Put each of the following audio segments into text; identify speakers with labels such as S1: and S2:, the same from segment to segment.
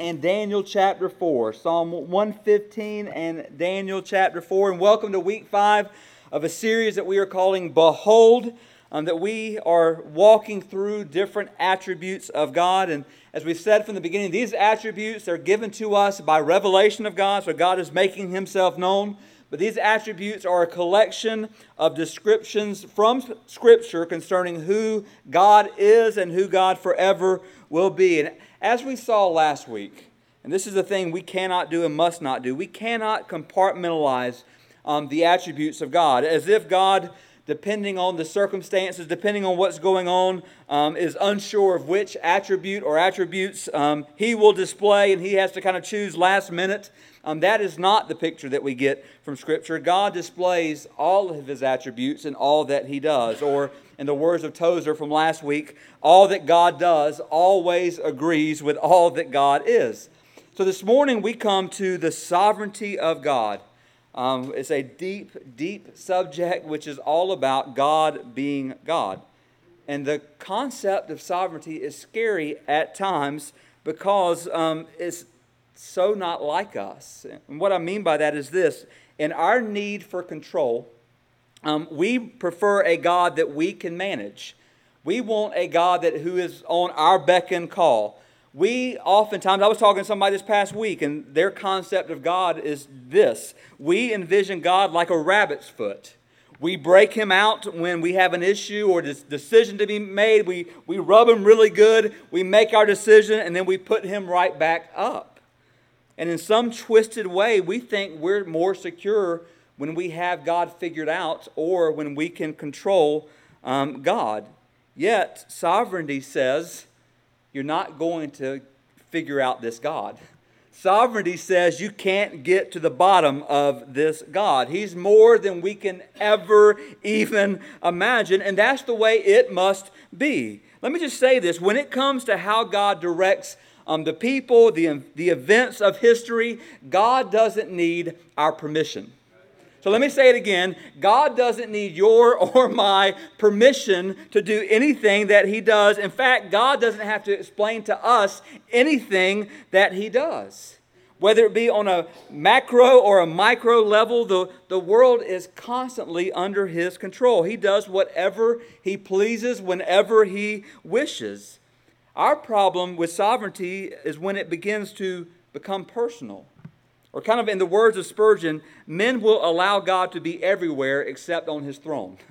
S1: and Daniel chapter 4. Psalm 115 and Daniel chapter 4. And welcome to week 5 of a series that we are calling Behold, um, that we are walking through different attributes of God. And as we said from the beginning, these attributes are given to us by revelation of God, so God is making himself known. But these attributes are a collection of descriptions from Scripture concerning who God is and who God forever will be. And as we saw last week, and this is the thing we cannot do and must not do, we cannot compartmentalize um, the attributes of God as if God depending on the circumstances, depending on what's going on, um, is unsure of which attribute or attributes um, he will display, and he has to kind of choose last minute. Um, that is not the picture that we get from Scripture. God displays all of his attributes in all that he does. Or, in the words of Tozer from last week, all that God does always agrees with all that God is. So this morning we come to the sovereignty of God. Um, it's a deep, deep subject which is all about God being God. And the concept of sovereignty is scary at times because um, it's so not like us. And what I mean by that is this in our need for control, um, we prefer a God that we can manage. We want a God that who is on our beck and call. We oftentimes, I was talking to somebody this past week, and their concept of God is this we envision God like a rabbit's foot. We break him out when we have an issue or a decision to be made. We, we rub him really good. We make our decision, and then we put him right back up. And in some twisted way, we think we're more secure when we have God figured out or when we can control um, God. Yet, sovereignty says, you're not going to figure out this God. Sovereignty says you can't get to the bottom of this God. He's more than we can ever even imagine, and that's the way it must be. Let me just say this when it comes to how God directs um, the people, the, the events of history, God doesn't need our permission. So let me say it again God doesn't need your or my permission to do anything that He does. In fact, God doesn't have to explain to us anything that He does. Whether it be on a macro or a micro level, the, the world is constantly under His control. He does whatever He pleases whenever He wishes. Our problem with sovereignty is when it begins to become personal. Or, kind of in the words of Spurgeon, men will allow God to be everywhere except on his throne.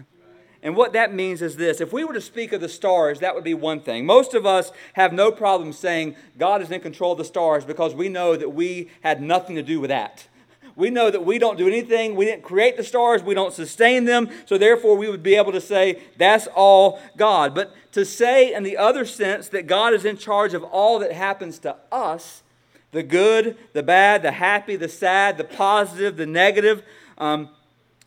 S1: And what that means is this if we were to speak of the stars, that would be one thing. Most of us have no problem saying God is in control of the stars because we know that we had nothing to do with that. We know that we don't do anything. We didn't create the stars. We don't sustain them. So, therefore, we would be able to say that's all God. But to say, in the other sense, that God is in charge of all that happens to us the good, the bad, the happy, the sad, the positive, the negative. Um,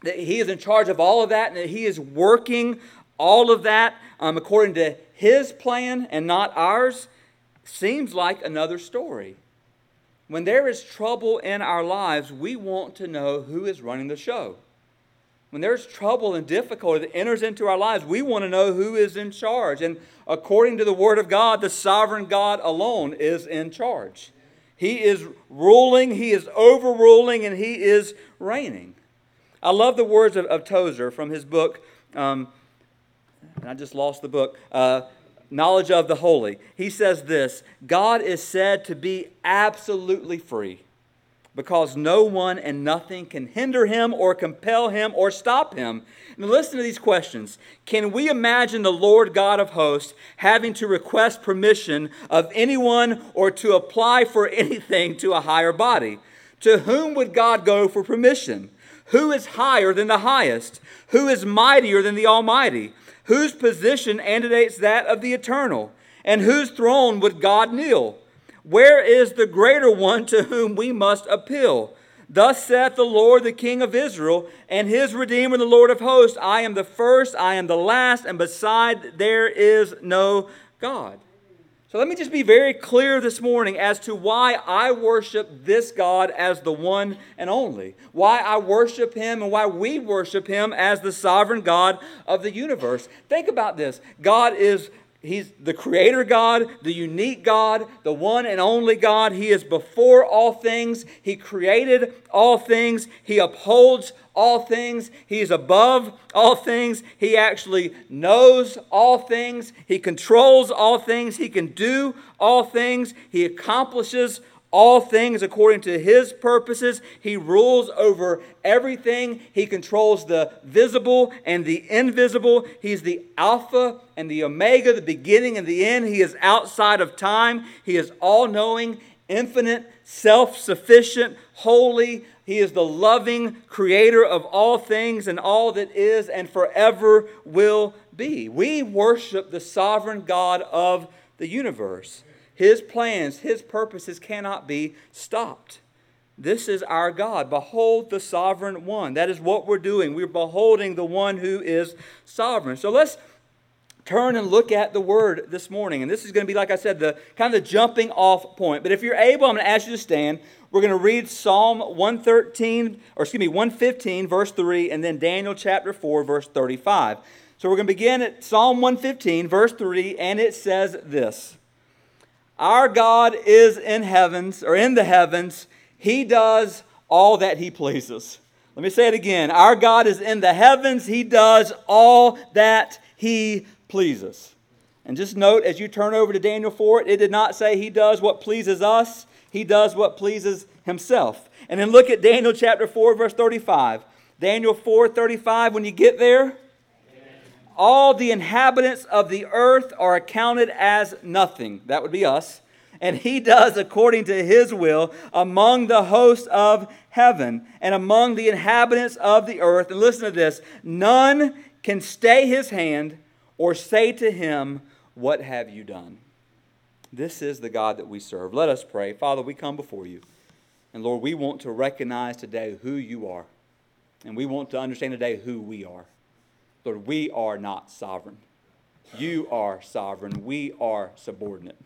S1: that He is in charge of all of that and that He is working all of that um, according to His plan and not ours seems like another story. When there is trouble in our lives, we want to know who is running the show. When there's trouble and difficulty that enters into our lives, we want to know who is in charge. And according to the Word of God, the sovereign God alone is in charge. He is ruling, he is overruling, and he is reigning. I love the words of, of Tozer from his book, um, and I just lost the book, uh, Knowledge of the Holy. He says this God is said to be absolutely free because no one and nothing can hinder him or compel him or stop him. Now, listen to these questions. Can we imagine the Lord God of hosts having to request permission of anyone or to apply for anything to a higher body? To whom would God go for permission? Who is higher than the highest? Who is mightier than the Almighty? Whose position antedates that of the eternal? And whose throne would God kneel? Where is the greater one to whom we must appeal? Thus saith the Lord, the King of Israel, and his Redeemer, the Lord of hosts I am the first, I am the last, and beside there is no God. So let me just be very clear this morning as to why I worship this God as the one and only. Why I worship Him and why we worship Him as the sovereign God of the universe. Think about this God is He's the creator God, the unique God, the one and only God. He is before all things. He created all things. He upholds all things. He is above all things. He actually knows all things. He controls all things. He can do all things. He accomplishes all things according to his purposes. He rules over everything. He controls the visible and the invisible. He's the Alpha and the Omega, the beginning and the end. He is outside of time. He is all knowing, infinite, self sufficient, holy. He is the loving creator of all things and all that is and forever will be. We worship the sovereign God of the universe. His plans, His purposes cannot be stopped. This is our God. Behold the sovereign one. That is what we're doing. We're beholding the one who is sovereign. So let's turn and look at the word this morning. And this is going to be, like I said, the kind of the jumping off point. But if you're able, I'm going to ask you to stand. We're going to read Psalm 113, or excuse me, 115, verse 3, and then Daniel chapter 4, verse 35. So we're going to begin at Psalm 115, verse 3, and it says this. Our God is in heavens, or in the heavens. He does all that He pleases. Let me say it again. Our God is in the heavens. He does all that He pleases. And just note as you turn over to Daniel 4, it did not say He does what pleases us, He does what pleases Himself. And then look at Daniel chapter 4, verse 35. Daniel 4 35, when you get there, all the inhabitants of the earth are accounted as nothing. That would be us. And he does according to his will among the hosts of heaven and among the inhabitants of the earth. And listen to this none can stay his hand or say to him, What have you done? This is the God that we serve. Let us pray. Father, we come before you. And Lord, we want to recognize today who you are. And we want to understand today who we are. Lord, we are not sovereign. You are sovereign. We are subordinate.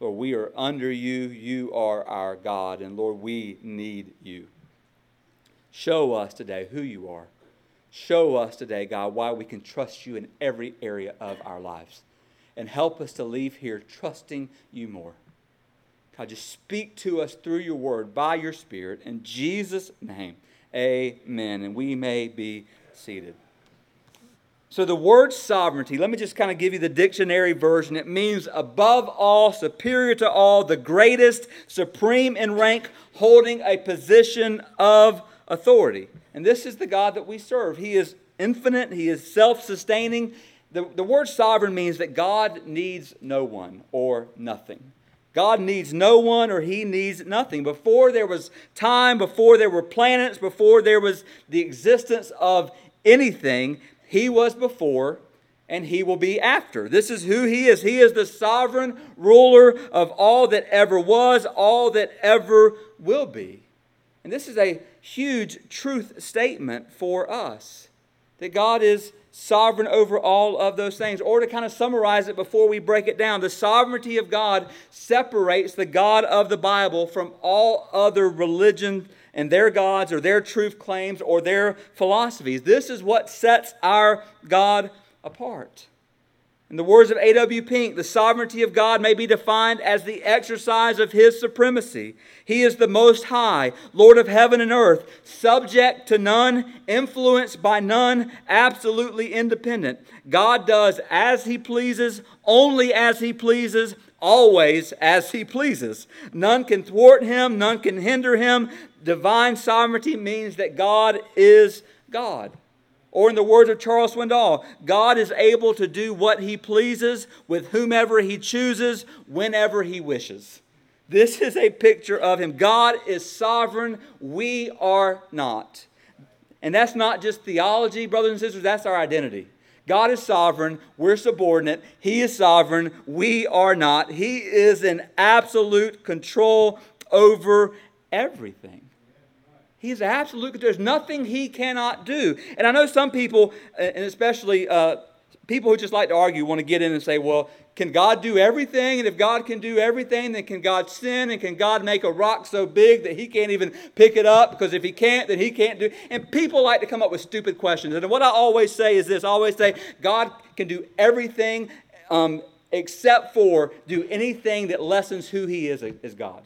S1: Lord, we are under you. You are our God. And Lord, we need you. Show us today who you are. Show us today, God, why we can trust you in every area of our lives. And help us to leave here trusting you more. God, just speak to us through your word by your spirit. In Jesus' name, amen. And we may be seated. So, the word sovereignty, let me just kind of give you the dictionary version. It means above all, superior to all, the greatest, supreme in rank, holding a position of authority. And this is the God that we serve. He is infinite, He is self sustaining. The, the word sovereign means that God needs no one or nothing. God needs no one or he needs nothing. Before there was time, before there were planets, before there was the existence of anything, he was before and he will be after. This is who he is. He is the sovereign ruler of all that ever was, all that ever will be. And this is a huge truth statement for us that God is sovereign over all of those things. Or to kind of summarize it before we break it down, the sovereignty of God separates the God of the Bible from all other religions and their gods or their truth claims or their philosophies. This is what sets our God apart. In the words of A.W. Pink, the sovereignty of God may be defined as the exercise of His supremacy. He is the Most High, Lord of heaven and earth, subject to none, influenced by none, absolutely independent. God does as He pleases, only as He pleases, always as He pleases. None can thwart Him, none can hinder Him. Divine sovereignty means that God is God. Or, in the words of Charles Swindoll, God is able to do what he pleases with whomever he chooses, whenever he wishes. This is a picture of him. God is sovereign, we are not. And that's not just theology, brothers and sisters, that's our identity. God is sovereign, we're subordinate. He is sovereign, we are not. He is in absolute control over everything. He's absolute. There's nothing he cannot do. And I know some people, and especially uh, people who just like to argue, want to get in and say, well, can God do everything? And if God can do everything, then can God sin? And can God make a rock so big that he can't even pick it up? Because if he can't, then he can't do. And people like to come up with stupid questions. And what I always say is this I always say, God can do everything um, except for do anything that lessens who he is as God.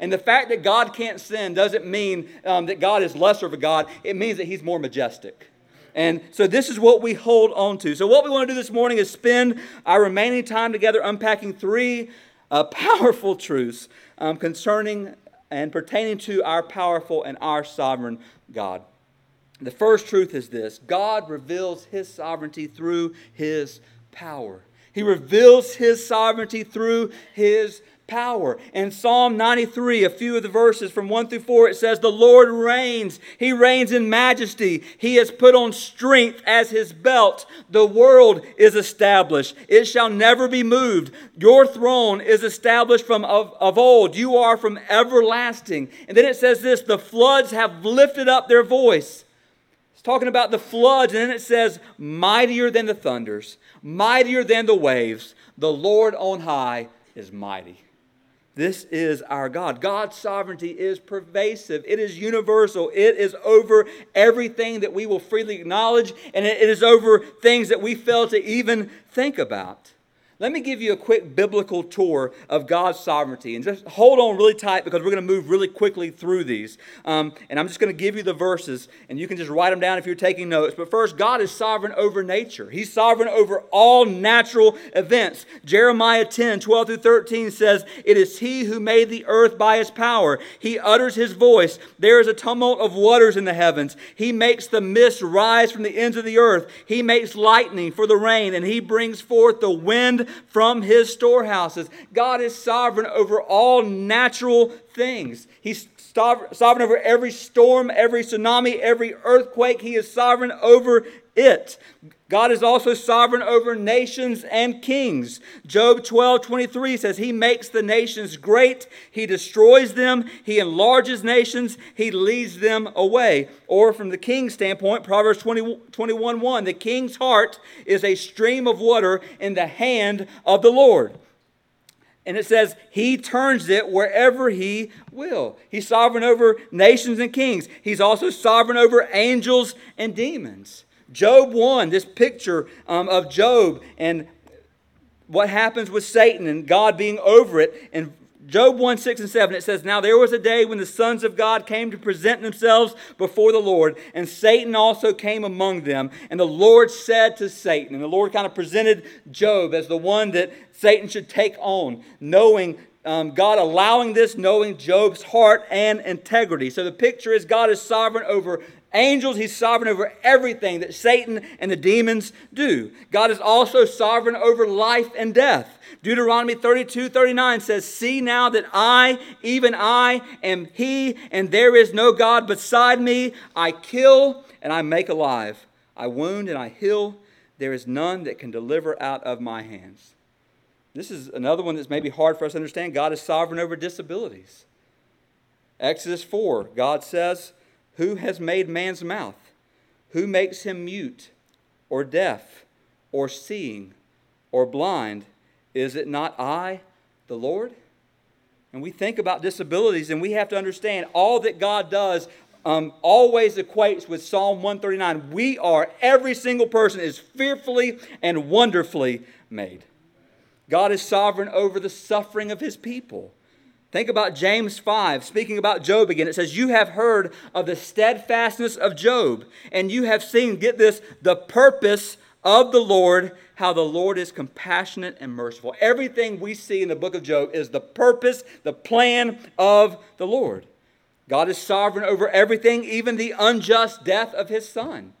S1: And the fact that God can't sin doesn't mean um, that God is lesser of a God. It means that he's more majestic. And so this is what we hold on to. So, what we want to do this morning is spend our remaining time together unpacking three uh, powerful truths um, concerning and pertaining to our powerful and our sovereign God. The first truth is this God reveals his sovereignty through his power. He reveals his sovereignty through his power. In Psalm 93, a few of the verses from 1 through 4, it says, The Lord reigns. He reigns in majesty. He has put on strength as his belt. The world is established. It shall never be moved. Your throne is established from of, of old. You are from everlasting. And then it says this the floods have lifted up their voice. It's talking about the floods, and then it says, Mightier than the thunders, mightier than the waves. The Lord on high is mighty. This is our God. God's sovereignty is pervasive, it is universal, it is over everything that we will freely acknowledge, and it is over things that we fail to even think about. Let me give you a quick biblical tour of God's sovereignty. And just hold on really tight because we're going to move really quickly through these. Um, and I'm just going to give you the verses, and you can just write them down if you're taking notes. But first, God is sovereign over nature, He's sovereign over all natural events. Jeremiah 10 12 through 13 says, It is He who made the earth by His power. He utters His voice. There is a tumult of waters in the heavens. He makes the mist rise from the ends of the earth. He makes lightning for the rain, and He brings forth the wind from his storehouses. God is sovereign over all natural things. He's sovereign over every storm, every tsunami, every earthquake. He is sovereign over it. God is also sovereign over nations and kings. Job 12, 23 says, He makes the nations great, He destroys them, He enlarges nations, He leads them away. Or from the king's standpoint, Proverbs 20, 21, 1, the king's heart is a stream of water in the hand of the Lord. And it says, He turns it wherever He will. He's sovereign over nations and kings. He's also sovereign over angels and demons. Job 1, this picture um, of Job and what happens with Satan and God being over it. In Job 1, 6 and 7, it says, Now there was a day when the sons of God came to present themselves before the Lord, and Satan also came among them. And the Lord said to Satan, and the Lord kind of presented Job as the one that Satan should take on, knowing um, God allowing this, knowing Job's heart and integrity. So the picture is God is sovereign over angels, he's sovereign over everything that Satan and the demons do. God is also sovereign over life and death. Deuteronomy 32 39 says, See now that I, even I, am He, and there is no God beside me. I kill and I make alive. I wound and I heal. There is none that can deliver out of my hands. This is another one that's maybe hard for us to understand. God is sovereign over disabilities. Exodus 4, God says, who has made man's mouth? Who makes him mute or deaf or seeing or blind? Is it not I, the Lord? And we think about disabilities and we have to understand all that God does um, always equates with Psalm 139. We are, every single person is fearfully and wonderfully made. God is sovereign over the suffering of his people. Think about James 5, speaking about Job again. It says, You have heard of the steadfastness of Job, and you have seen, get this, the purpose of the Lord, how the Lord is compassionate and merciful. Everything we see in the book of Job is the purpose, the plan of the Lord. God is sovereign over everything, even the unjust death of his son.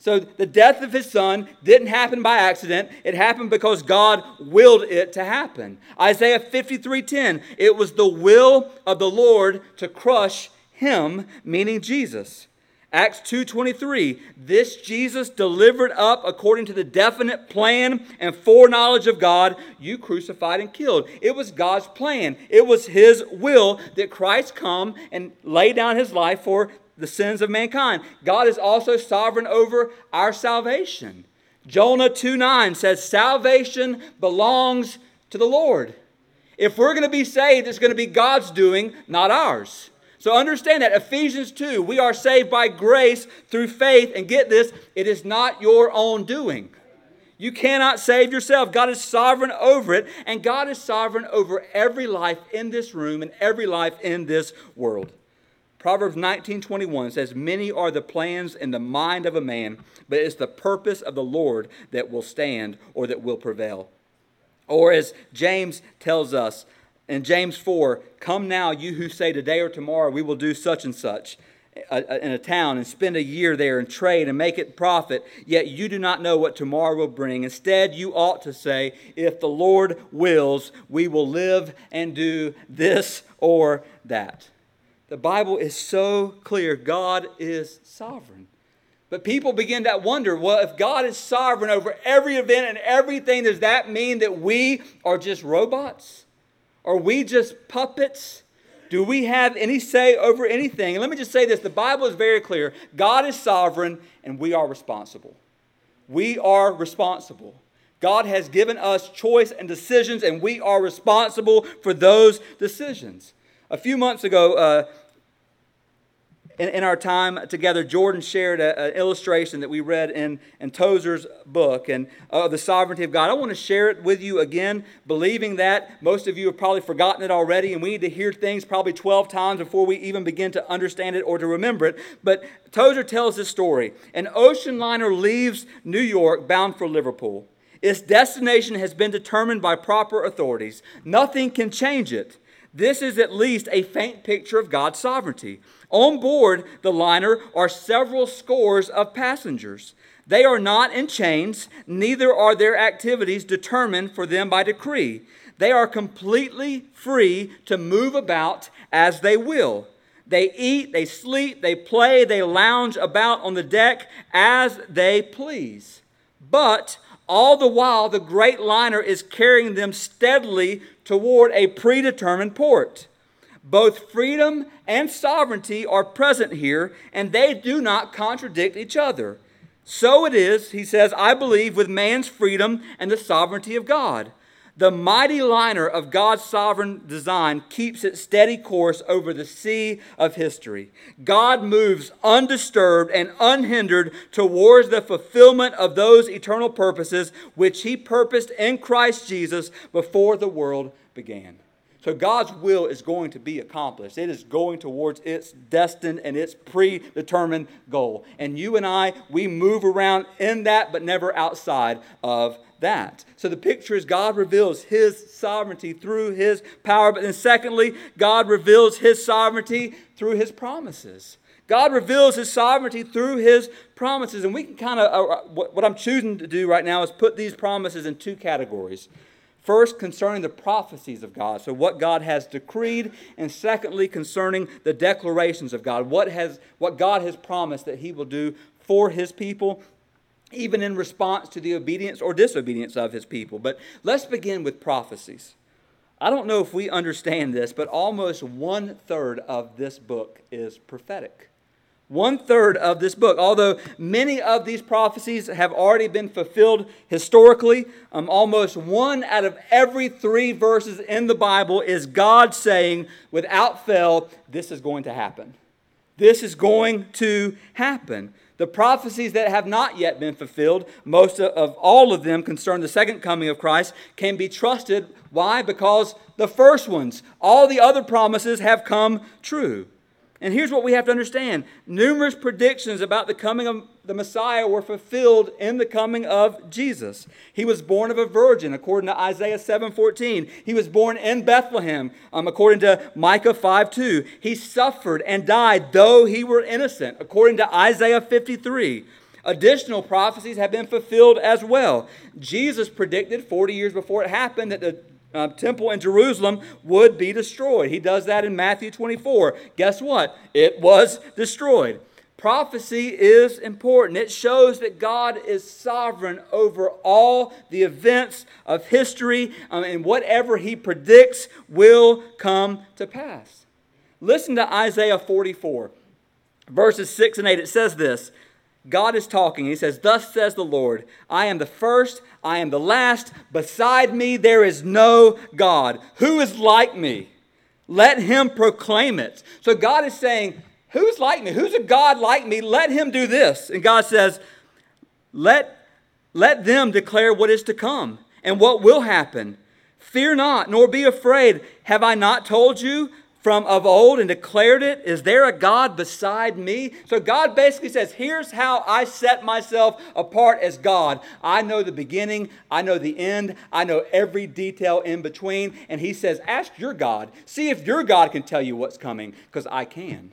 S1: So the death of his son didn't happen by accident. It happened because God willed it to happen. Isaiah 53:10, it was the will of the Lord to crush him, meaning Jesus. Acts 2:23 This Jesus delivered up according to the definite plan and foreknowledge of God you crucified and killed. It was God's plan. It was his will that Christ come and lay down his life for the sins of mankind. God is also sovereign over our salvation. Jonah 2 9 says, Salvation belongs to the Lord. If we're going to be saved, it's going to be God's doing, not ours. So understand that. Ephesians 2, we are saved by grace through faith. And get this, it is not your own doing. You cannot save yourself. God is sovereign over it, and God is sovereign over every life in this room and every life in this world. Proverbs 19:21 says, "Many are the plans in the mind of a man, but it's the purpose of the Lord that will stand or that will prevail." Or as James tells us in James 4, "Come now, you who say today or tomorrow we will do such and such." Uh, uh, in a town and spend a year there and trade and make it profit, yet you do not know what tomorrow will bring. Instead, you ought to say, If the Lord wills, we will live and do this or that. The Bible is so clear God is sovereign. But people begin to wonder well, if God is sovereign over every event and everything, does that mean that we are just robots? Are we just puppets? Do we have any say over anything? And let me just say this the Bible is very clear God is sovereign and we are responsible. We are responsible. God has given us choice and decisions, and we are responsible for those decisions. A few months ago, uh, in, in, our time together, Jordan shared an illustration that we read in, in Tozer's book and uh, the sovereignty of God. I want to share it with you again, believing that most of you have probably forgotten it already, and we need to hear things probably 12 times before we even begin to understand it or to remember it. But Tozer tells this story. An ocean liner leaves New York bound for Liverpool. Its destination has been determined by proper authorities. Nothing can change it. This is at least a faint picture of God's sovereignty. On board the liner are several scores of passengers. They are not in chains, neither are their activities determined for them by decree. They are completely free to move about as they will. They eat, they sleep, they play, they lounge about on the deck as they please. But all the while, the great liner is carrying them steadily toward a predetermined port. Both freedom and sovereignty are present here, and they do not contradict each other. So it is, he says, I believe, with man's freedom and the sovereignty of God. The mighty liner of God's sovereign design keeps its steady course over the sea of history. God moves undisturbed and unhindered towards the fulfillment of those eternal purposes which He purposed in Christ Jesus before the world began. So God's will is going to be accomplished. It is going towards its destined and its predetermined goal. And you and I, we move around in that, but never outside of that. So the picture is God reveals his sovereignty through his power. But then, secondly, God reveals his sovereignty through his promises. God reveals his sovereignty through his promises. And we can kind of, uh, uh what I'm choosing to do right now is put these promises in two categories. First, concerning the prophecies of God, so what God has decreed, and secondly, concerning the declarations of God, what, has, what God has promised that He will do for His people even in response to the obedience or disobedience of his people. But let's begin with prophecies. I don't know if we understand this, but almost one third of this book is prophetic. One third of this book, although many of these prophecies have already been fulfilled historically, um, almost one out of every three verses in the Bible is God saying, without fail, this is going to happen. This is going to happen. The prophecies that have not yet been fulfilled, most of all of them concern the second coming of Christ, can be trusted. Why? Because the first ones, all the other promises have come true. And here's what we have to understand numerous predictions about the coming of the Messiah were fulfilled in the coming of Jesus. He was born of a virgin, according to Isaiah 7:14. He was born in Bethlehem, um, according to Micah 5:2. He suffered and died, though he were innocent, according to Isaiah 53. Additional prophecies have been fulfilled as well. Jesus predicted 40 years before it happened that the uh, temple in Jerusalem would be destroyed. He does that in Matthew 24. Guess what? It was destroyed. Prophecy is important. It shows that God is sovereign over all the events of history, um, and whatever He predicts will come to pass. Listen to Isaiah 44, verses 6 and 8. It says this God is talking. He says, Thus says the Lord, I am the first, I am the last. Beside me there is no God. Who is like me? Let him proclaim it. So God is saying, Who's like me? Who's a God like me? Let him do this. And God says, Let let them declare what is to come and what will happen. Fear not, nor be afraid. Have I not told you? From of old and declared it? Is there a God beside me? So God basically says, Here's how I set myself apart as God. I know the beginning, I know the end, I know every detail in between. And He says, Ask your God. See if your God can tell you what's coming, because I can.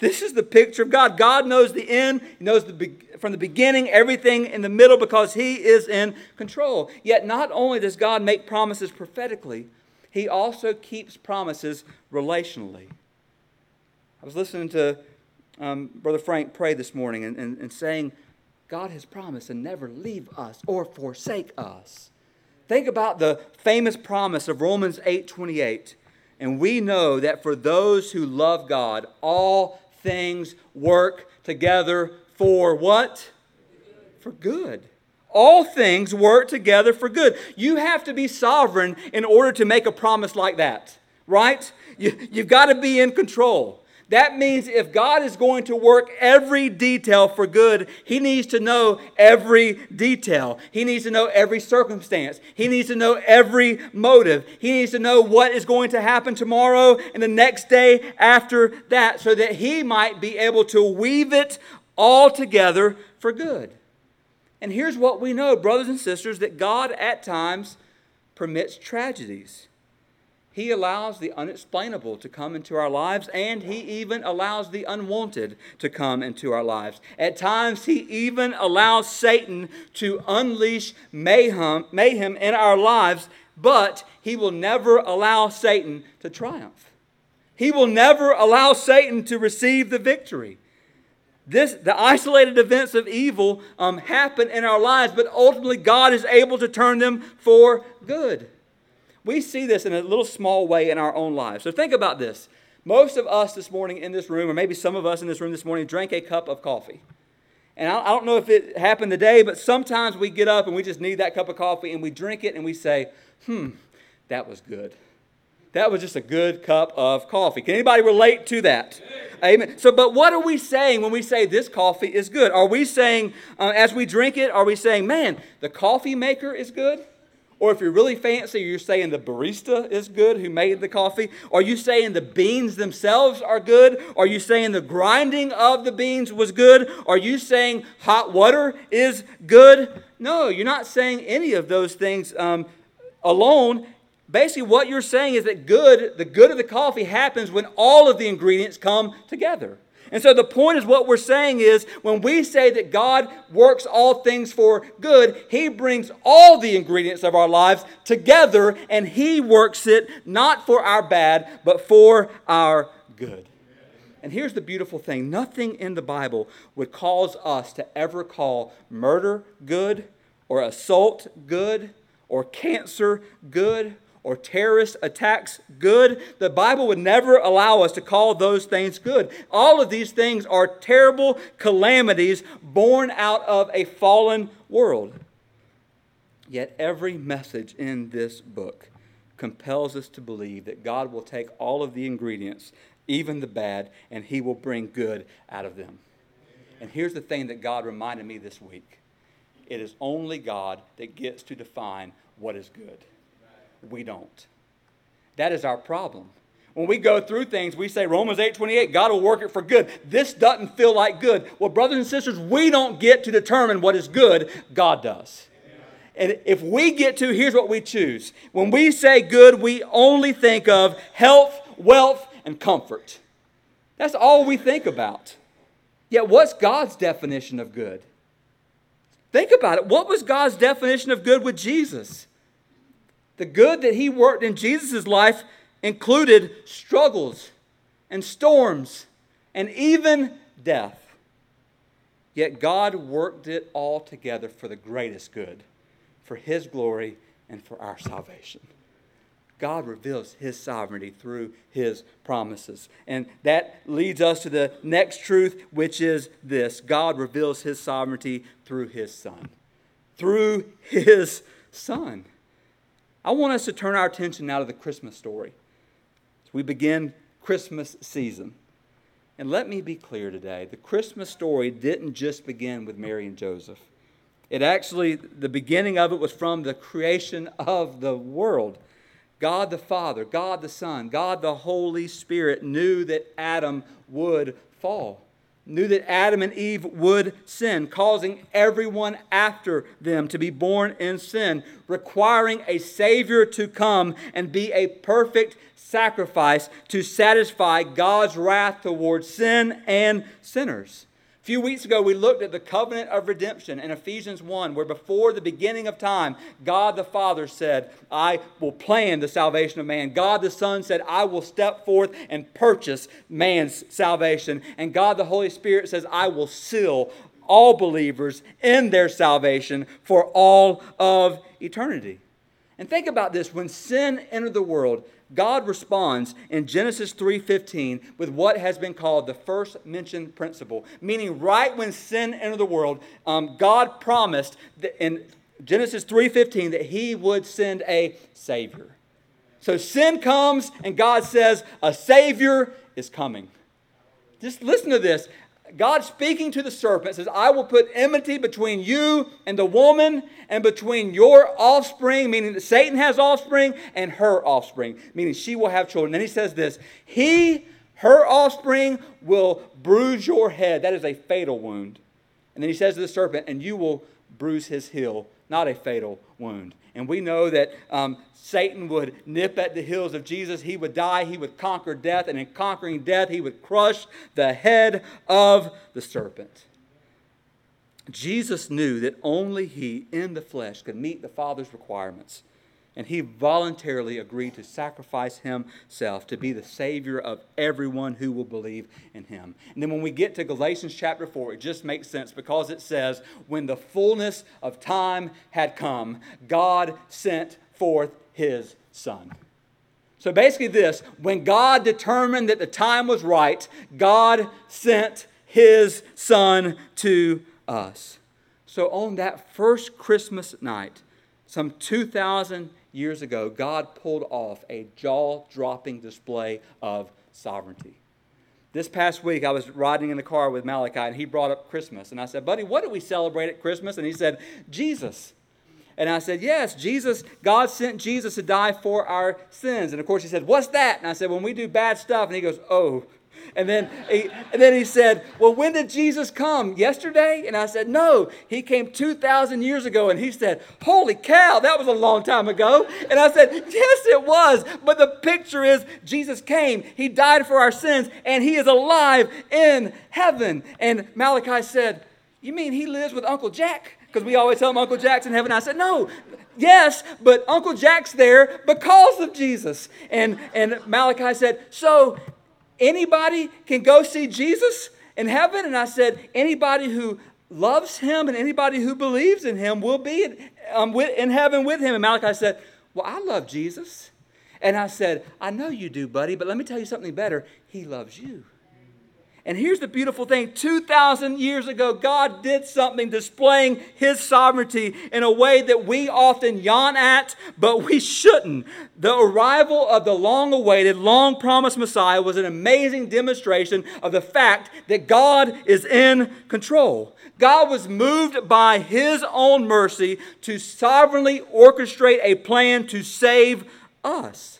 S1: This is the picture of God. God knows the end, He knows the from the beginning, everything in the middle, because He is in control. Yet, not only does God make promises prophetically, he also keeps promises relationally. I was listening to um, Brother Frank pray this morning and, and, and saying, God has promised to never leave us or forsake us. Think about the famous promise of Romans 8 28. And we know that for those who love God, all things work together for what? For good all things work together for good. You have to be sovereign in order to make a promise like that, right? You, you've got to be in control. That means if God is going to work every detail for good, He needs to know every detail. He needs to know every circumstance. He needs to know every motive. He needs to know what is going to happen tomorrow and the next day after that so that He might be able to weave it all together for good. And here's what we know, brothers and sisters, that God at times permits tragedies. He allows the unexplainable to come into our lives, and He even allows the unwanted to come into our lives. At times, He even allows Satan to unleash mayhem, mayhem in our lives, but He will never allow Satan to triumph. He will never allow Satan to receive the victory. This, the isolated events of evil um, happen in our lives, but ultimately God is able to turn them for good. We see this in a little small way in our own lives. So think about this. Most of us this morning in this room, or maybe some of us in this room this morning, drank a cup of coffee. And I, I don't know if it happened today, but sometimes we get up and we just need that cup of coffee and we drink it and we say, hmm, that was good. That was just a good cup of coffee. Can anybody relate to that? Amen. So, but what are we saying when we say this coffee is good? Are we saying, uh, as we drink it, are we saying, man, the coffee maker is good? Or if you're really fancy, you're saying the barista is good who made the coffee? Are you saying the beans themselves are good? Are you saying the grinding of the beans was good? Are you saying hot water is good? No, you're not saying any of those things um, alone basically what you're saying is that good, the good of the coffee happens when all of the ingredients come together. And so the point is what we're saying is when we say that God works all things for good, He brings all the ingredients of our lives together and He works it not for our bad, but for our good. And here's the beautiful thing nothing in the Bible would cause us to ever call murder good, or assault good, or cancer good, or terrorist attacks good. The Bible would never allow us to call those things good. All of these things are terrible calamities born out of a fallen world. Yet every message in this book compels us to believe that God will take all of the ingredients, even the bad, and He will bring good out of them. And here's the thing that God reminded me this week it is only God that gets to define what is good we don't. That is our problem. When we go through things, we say Romans 8 28, God will work it for good. This doesn't feel like good. Well, brothers and sisters, we don't get to determine what is good, God does. And if we get to, here's what we choose. When we say good, we only think of health, wealth, and comfort. That's all we think about. Yet, what's God's definition of good? Think about it. What was God's definition of good with Jesus? The good that he worked in Jesus' life included struggles and storms and even death. Yet God worked it all together for the greatest good, for his glory and for our salvation. God reveals his sovereignty through his promises. And that leads us to the next truth, which is this God reveals his sovereignty through his Son. Through his Son. I want us to turn our attention now to the Christmas story. As we begin Christmas season. And let me be clear today the Christmas story didn't just begin with Mary and Joseph. It actually, the beginning of it was from the creation of the world. God the Father, God the Son, God the Holy Spirit knew that Adam would fall, knew that Adam and Eve would sin, causing everyone after them to be born in sin, requiring a Savior to come and be a perfect sacrifice to satisfy God's wrath towards sin and sinners few weeks ago, we looked at the covenant of redemption in Ephesians 1, where before the beginning of time, God the Father said, I will plan the salvation of man. God the Son said, I will step forth and purchase man's salvation. And God the Holy Spirit says, I will seal all believers in their salvation for all of eternity. And think about this when sin entered the world, God responds in Genesis 3:15 with what has been called the first mentioned principle, meaning right when sin entered the world, um, God promised in Genesis 3:15 that He would send a Savior. So sin comes, and God says a Savior is coming. Just listen to this. God speaking to the serpent says, I will put enmity between you and the woman, and between your offspring, meaning that Satan has offspring, and her offspring, meaning she will have children. And he says this He, her offspring, will bruise your head. That is a fatal wound. And then he says to the serpent, And you will bruise his heel, not a fatal wound. And we know that um, Satan would nip at the heels of Jesus. He would die. He would conquer death. And in conquering death, he would crush the head of the serpent. Jesus knew that only he, in the flesh, could meet the Father's requirements. And he voluntarily agreed to sacrifice himself to be the Savior of everyone who will believe in him. And then when we get to Galatians chapter 4, it just makes sense because it says, When the fullness of time had come, God sent forth his Son. So basically, this when God determined that the time was right, God sent his Son to us. So on that first Christmas night, some 2,000 years ago, God pulled off a jaw dropping display of sovereignty. This past week, I was riding in the car with Malachi, and he brought up Christmas. And I said, Buddy, what do we celebrate at Christmas? And he said, Jesus. And I said, Yes, Jesus, God sent Jesus to die for our sins. And of course, he said, What's that? And I said, When we do bad stuff. And he goes, Oh, and then, he, and then he said, Well, when did Jesus come? Yesterday? And I said, No, he came 2,000 years ago. And he said, Holy cow, that was a long time ago. And I said, Yes, it was. But the picture is Jesus came, he died for our sins, and he is alive in heaven. And Malachi said, You mean he lives with Uncle Jack? Because we always tell him Uncle Jack's in heaven. I said, No, yes, but Uncle Jack's there because of Jesus. And, and Malachi said, So Anybody can go see Jesus in heaven? And I said, Anybody who loves him and anybody who believes in him will be in, um, with, in heaven with him. And Malachi said, Well, I love Jesus. And I said, I know you do, buddy, but let me tell you something better. He loves you. And here's the beautiful thing 2,000 years ago, God did something displaying His sovereignty in a way that we often yawn at, but we shouldn't. The arrival of the long awaited, long promised Messiah was an amazing demonstration of the fact that God is in control. God was moved by His own mercy to sovereignly orchestrate a plan to save us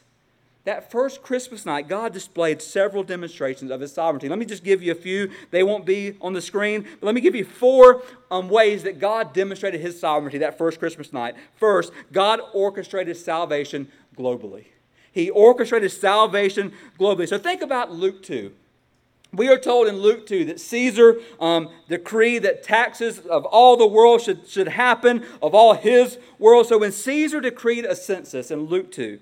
S1: that first Christmas night, God displayed several demonstrations of His sovereignty. Let me just give you a few. They won't be on the screen, but let me give you four um, ways that God demonstrated His sovereignty that first Christmas night. First, God orchestrated salvation globally. He orchestrated salvation globally. So think about Luke 2. We are told in Luke 2 that Caesar um, decreed that taxes of all the world should, should happen, of all his world. So when Caesar decreed a census in Luke 2,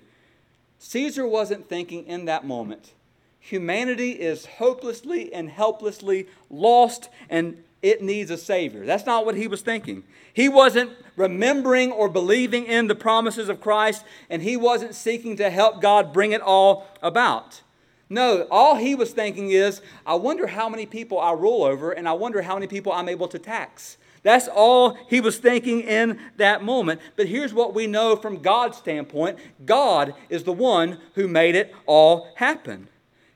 S1: Caesar wasn't thinking in that moment. Humanity is hopelessly and helplessly lost and it needs a Savior. That's not what he was thinking. He wasn't remembering or believing in the promises of Christ, and he wasn't seeking to help God bring it all about. No, all he was thinking is, I wonder how many people I rule over, and I wonder how many people I'm able to tax. That's all he was thinking in that moment. But here's what we know from God's standpoint God is the one who made it all happen.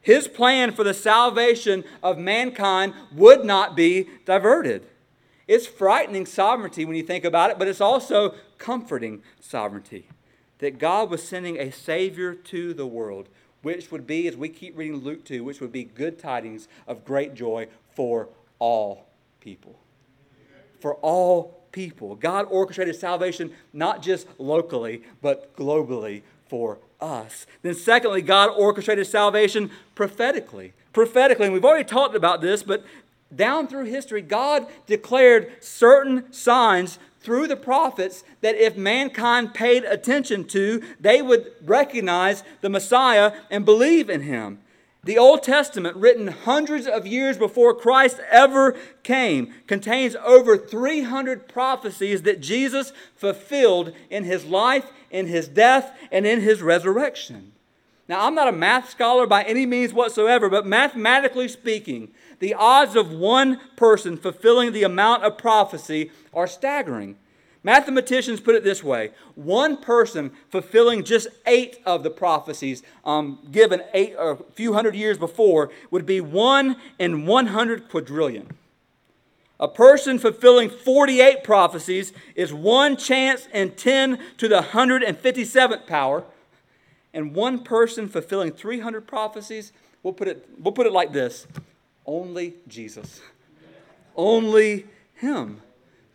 S1: His plan for the salvation of mankind would not be diverted. It's frightening sovereignty when you think about it, but it's also comforting sovereignty. That God was sending a Savior to the world, which would be, as we keep reading Luke 2, which would be good tidings of great joy for all people. For all people. God orchestrated salvation not just locally, but globally for us. Then, secondly, God orchestrated salvation prophetically. Prophetically, and we've already talked about this, but down through history, God declared certain signs through the prophets that if mankind paid attention to, they would recognize the Messiah and believe in him. The Old Testament, written hundreds of years before Christ ever came, contains over 300 prophecies that Jesus fulfilled in his life, in his death, and in his resurrection. Now, I'm not a math scholar by any means whatsoever, but mathematically speaking, the odds of one person fulfilling the amount of prophecy are staggering. Mathematicians put it this way one person fulfilling just eight of the prophecies um, given eight, a few hundred years before would be one in 100 quadrillion. A person fulfilling 48 prophecies is one chance in 10 to the 157th power and one person fulfilling 300 prophecies, we'll put it, we'll put it like this only Jesus. Only Him.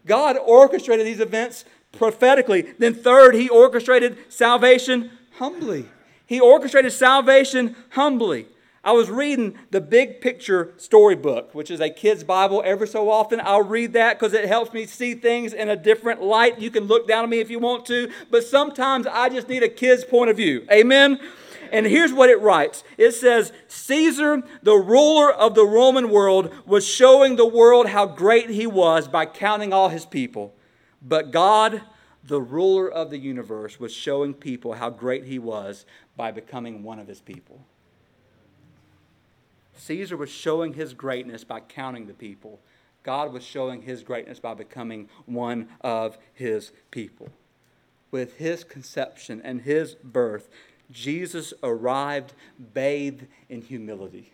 S1: God orchestrated these events prophetically. Then, third, He orchestrated salvation humbly. He orchestrated salvation humbly. I was reading the Big Picture Storybook, which is a kid's Bible. Every so often, I'll read that because it helps me see things in a different light. You can look down on me if you want to, but sometimes I just need a kid's point of view. Amen? And here's what it writes it says, Caesar, the ruler of the Roman world, was showing the world how great he was by counting all his people. But God, the ruler of the universe, was showing people how great he was by becoming one of his people. Caesar was showing his greatness by counting the people. God was showing his greatness by becoming one of his people. With his conception and his birth, Jesus arrived bathed in humility.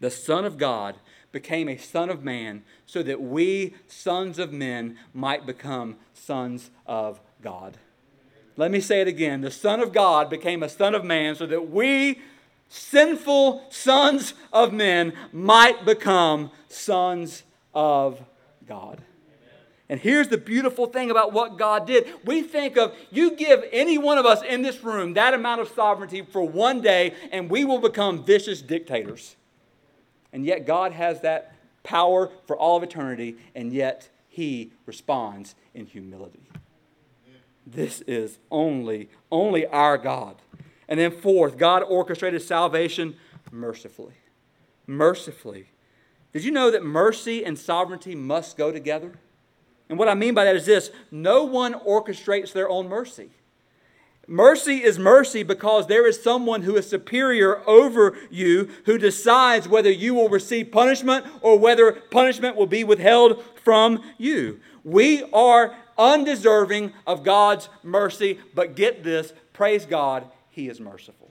S1: The Son of God became a Son of Man so that we, sons of men, might become sons of God. Let me say it again. The Son of God became a Son of Man so that we, sinful sons of men might become sons of God. And here's the beautiful thing about what God did. We think of, you give any one of us in this room that amount of sovereignty for one day, and we will become vicious dictators. And yet, God has that power for all of eternity, and yet He responds in humility. This is only, only our God. And then, fourth, God orchestrated salvation mercifully. Mercifully. Did you know that mercy and sovereignty must go together? And what I mean by that is this no one orchestrates their own mercy. Mercy is mercy because there is someone who is superior over you who decides whether you will receive punishment or whether punishment will be withheld from you. We are undeserving of God's mercy, but get this praise God, he is merciful.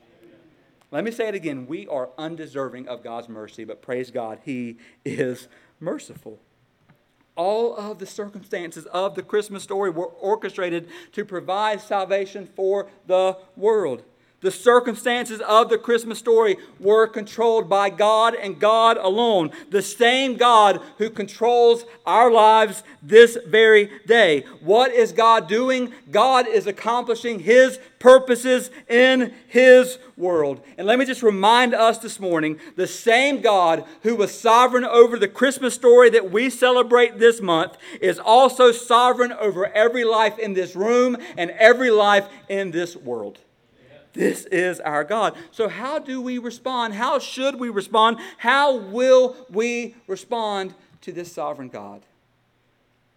S1: Let me say it again. We are undeserving of God's mercy, but praise God, He is merciful. All of the circumstances of the Christmas story were orchestrated to provide salvation for the world. The circumstances of the Christmas story were controlled by God and God alone. The same God who controls our lives this very day. What is God doing? God is accomplishing His purposes in His world. And let me just remind us this morning the same God who was sovereign over the Christmas story that we celebrate this month is also sovereign over every life in this room and every life in this world. This is our God. So, how do we respond? How should we respond? How will we respond to this sovereign God?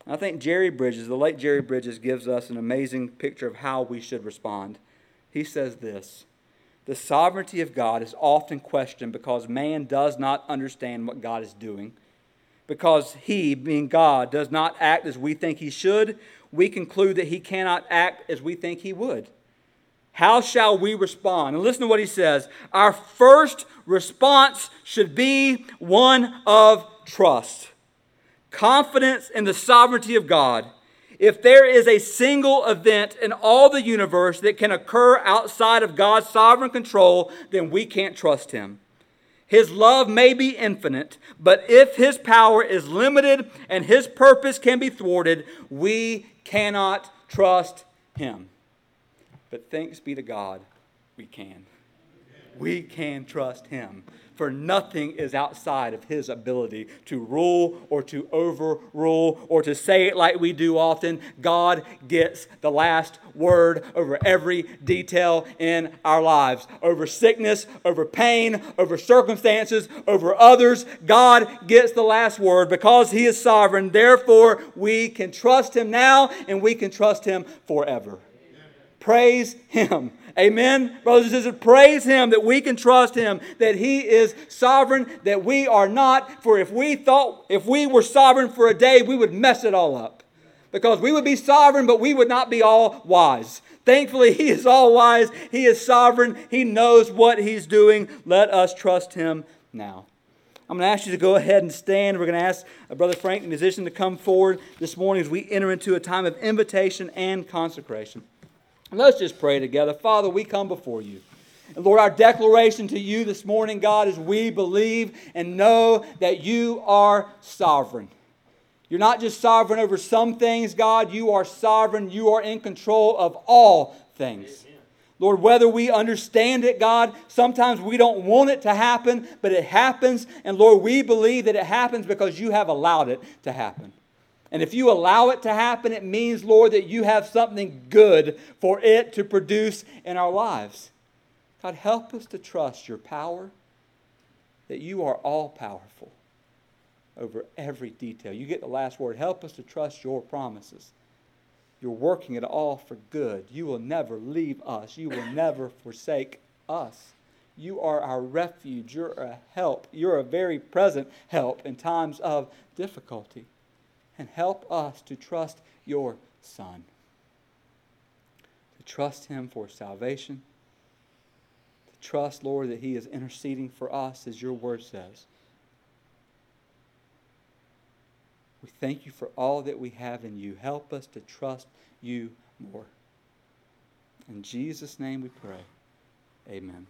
S1: I think Jerry Bridges, the late Jerry Bridges, gives us an amazing picture of how we should respond. He says this The sovereignty of God is often questioned because man does not understand what God is doing. Because he, being God, does not act as we think he should, we conclude that he cannot act as we think he would. How shall we respond? And listen to what he says. Our first response should be one of trust. confidence in the sovereignty of God, if there is a single event in all the universe that can occur outside of God's sovereign control, then we can't trust Him. His love may be infinite, but if His power is limited and His purpose can be thwarted, we cannot trust Him. But thanks be to God, we can. We can trust Him for nothing is outside of his ability to rule or to overrule or to say it like we do often. God gets the last word over every detail in our lives over sickness, over pain, over circumstances, over others. God gets the last word because he is sovereign. Therefore, we can trust him now and we can trust him forever. Praise him. Amen. Brothers and sisters, praise Him that we can trust Him, that He is sovereign, that we are not. For if we thought, if we were sovereign for a day, we would mess it all up. Because we would be sovereign, but we would not be all wise. Thankfully, He is all wise. He is sovereign. He knows what He's doing. Let us trust Him now. I'm going to ask you to go ahead and stand. We're going to ask uh, Brother Frank, the musician, to come forward this morning as we enter into a time of invitation and consecration. Let's just pray together. Father, we come before you. And Lord, our declaration to you this morning, God, is we believe and know that you are sovereign. You're not just sovereign over some things, God. You are sovereign. You are in control of all things. Lord, whether we understand it, God, sometimes we don't want it to happen, but it happens. And Lord, we believe that it happens because you have allowed it to happen. And if you allow it to happen, it means, Lord, that you have something good for it to produce in our lives. God, help us to trust your power, that you are all powerful over every detail. You get the last word. Help us to trust your promises. You're working it all for good. You will never leave us, you will never forsake us. You are our refuge. You're a help. You're a very present help in times of difficulty and help us to trust your Son. To trust Him for salvation. To trust, Lord, that He is interceding for us, as your word says. We thank you for all that we have in you. Help us to trust you more. In Jesus' name we pray. Amen.